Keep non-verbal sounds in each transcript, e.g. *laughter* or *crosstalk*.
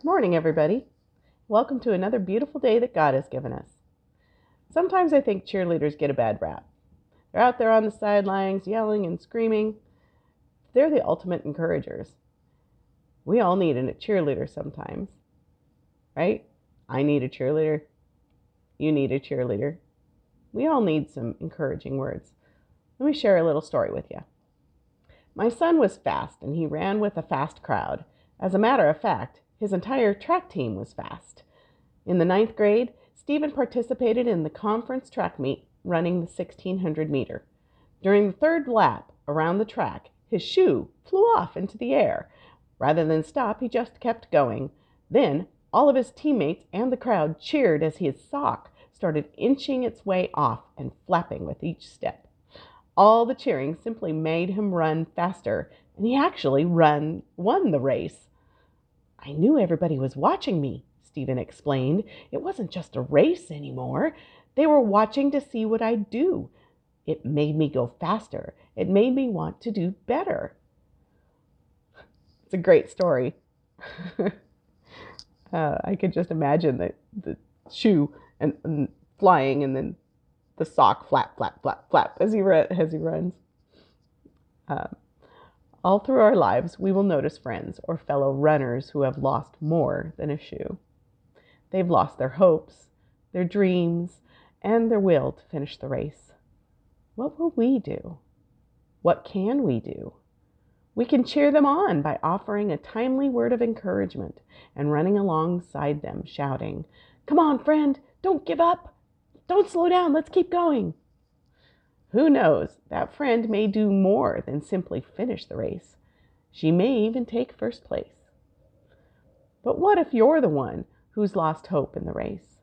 Good morning, everybody. Welcome to another beautiful day that God has given us. Sometimes I think cheerleaders get a bad rap. They're out there on the sidelines yelling and screaming. They're the ultimate encouragers. We all need a cheerleader sometimes, right? I need a cheerleader. You need a cheerleader. We all need some encouraging words. Let me share a little story with you. My son was fast and he ran with a fast crowd. As a matter of fact, his entire track team was fast. In the ninth grade, Stephen participated in the conference track meet running the 1600 meter. During the third lap around the track, his shoe flew off into the air. Rather than stop, he just kept going. Then all of his teammates and the crowd cheered as his sock started inching its way off and flapping with each step. All the cheering simply made him run faster, and he actually run won the race. I knew everybody was watching me, Stephen explained. It wasn't just a race anymore. They were watching to see what I'd do. It made me go faster. It made me want to do better. It's a great story. *laughs* uh, I could just imagine the, the shoe and, and, flying and then the sock flap, flap, flap, flap as he, as he runs. Uh, all through our lives, we will notice friends or fellow runners who have lost more than a shoe. They've lost their hopes, their dreams, and their will to finish the race. What will we do? What can we do? We can cheer them on by offering a timely word of encouragement and running alongside them, shouting, Come on, friend, don't give up. Don't slow down, let's keep going. Who knows, that friend may do more than simply finish the race. She may even take first place. But what if you're the one who's lost hope in the race?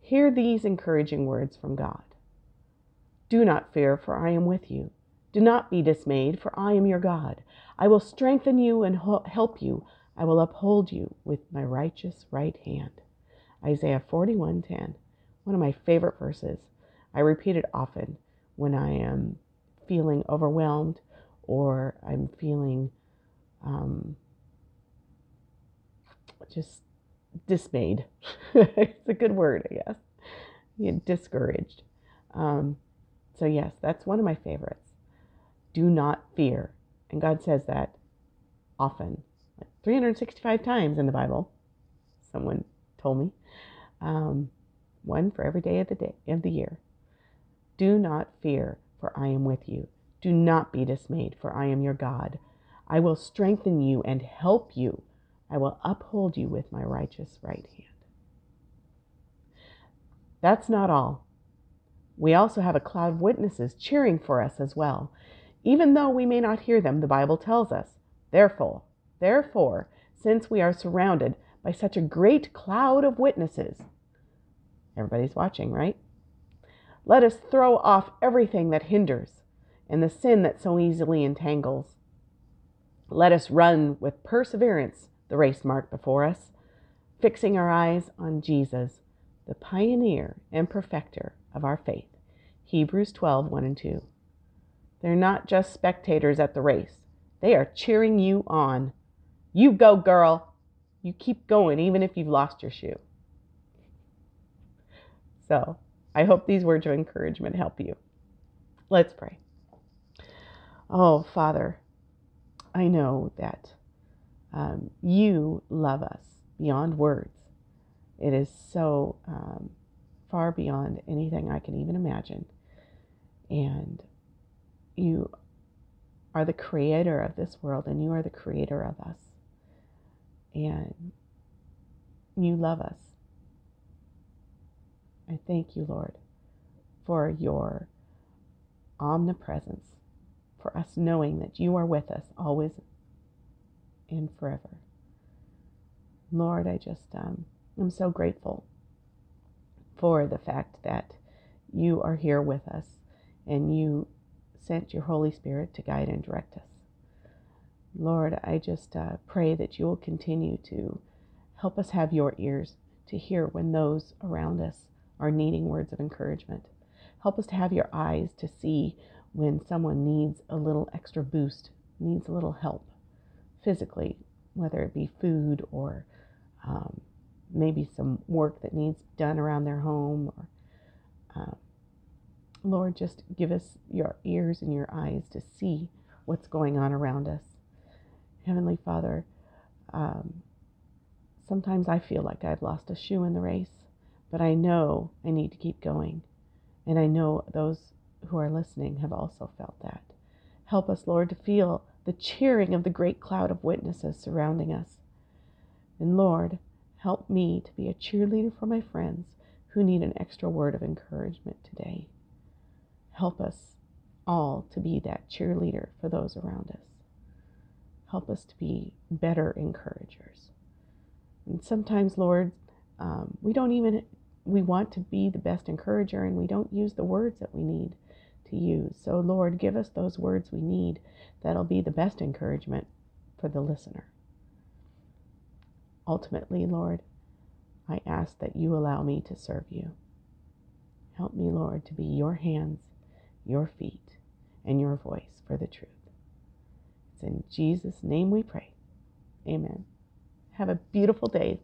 Hear these encouraging words from God Do not fear, for I am with you. Do not be dismayed, for I am your God. I will strengthen you and help you. I will uphold you with my righteous right hand. Isaiah 41:10, one of my favorite verses. I repeat it often when I am feeling overwhelmed or I'm feeling um, just dismayed. *laughs* it's a good word, I guess. Yeah, discouraged. Um, so, yes, that's one of my favorites. Do not fear. And God says that often, like 365 times in the Bible. Someone told me. Um, one for every day of the day of the year. Do not fear, for I am with you. Do not be dismayed, for I am your God. I will strengthen you and help you. I will uphold you with my righteous right hand. That's not all. We also have a cloud of witnesses cheering for us as well. Even though we may not hear them, the Bible tells us, therefore, therefore, since we are surrounded by such a great cloud of witnesses, everybody's watching, right? Let us throw off everything that hinders and the sin that so easily entangles. Let us run with perseverance the race marked before us, fixing our eyes on Jesus, the pioneer and perfecter of our faith. Hebrews 12 1 and 2. They're not just spectators at the race, they are cheering you on. You go, girl. You keep going, even if you've lost your shoe. So, I hope these words of encouragement help you. Let's pray. Oh, Father, I know that um, you love us beyond words. It is so um, far beyond anything I can even imagine. And you are the creator of this world, and you are the creator of us. And you love us. I thank you, Lord, for your omnipresence, for us knowing that you are with us always and forever. Lord, I just um, am so grateful for the fact that you are here with us and you sent your Holy Spirit to guide and direct us. Lord, I just uh, pray that you will continue to help us have your ears to hear when those around us are needing words of encouragement. Help us to have your eyes to see when someone needs a little extra boost, needs a little help physically, whether it be food or um, maybe some work that needs done around their home. Or, um, Lord, just give us your ears and your eyes to see what's going on around us. Heavenly Father, um, sometimes I feel like I've lost a shoe in the race, but I know I need to keep going. And I know those who are listening have also felt that. Help us, Lord, to feel the cheering of the great cloud of witnesses surrounding us. And Lord, help me to be a cheerleader for my friends who need an extra word of encouragement today. Help us all to be that cheerleader for those around us. Help us to be better encouragers. And sometimes, Lord, um, we don't even, we want to be the best encourager and we don't use the words that we need to use. So, Lord, give us those words we need that'll be the best encouragement for the listener. Ultimately, Lord, I ask that you allow me to serve you. Help me, Lord, to be your hands, your feet, and your voice for the truth. It's in Jesus' name we pray. Amen. Have a beautiful day.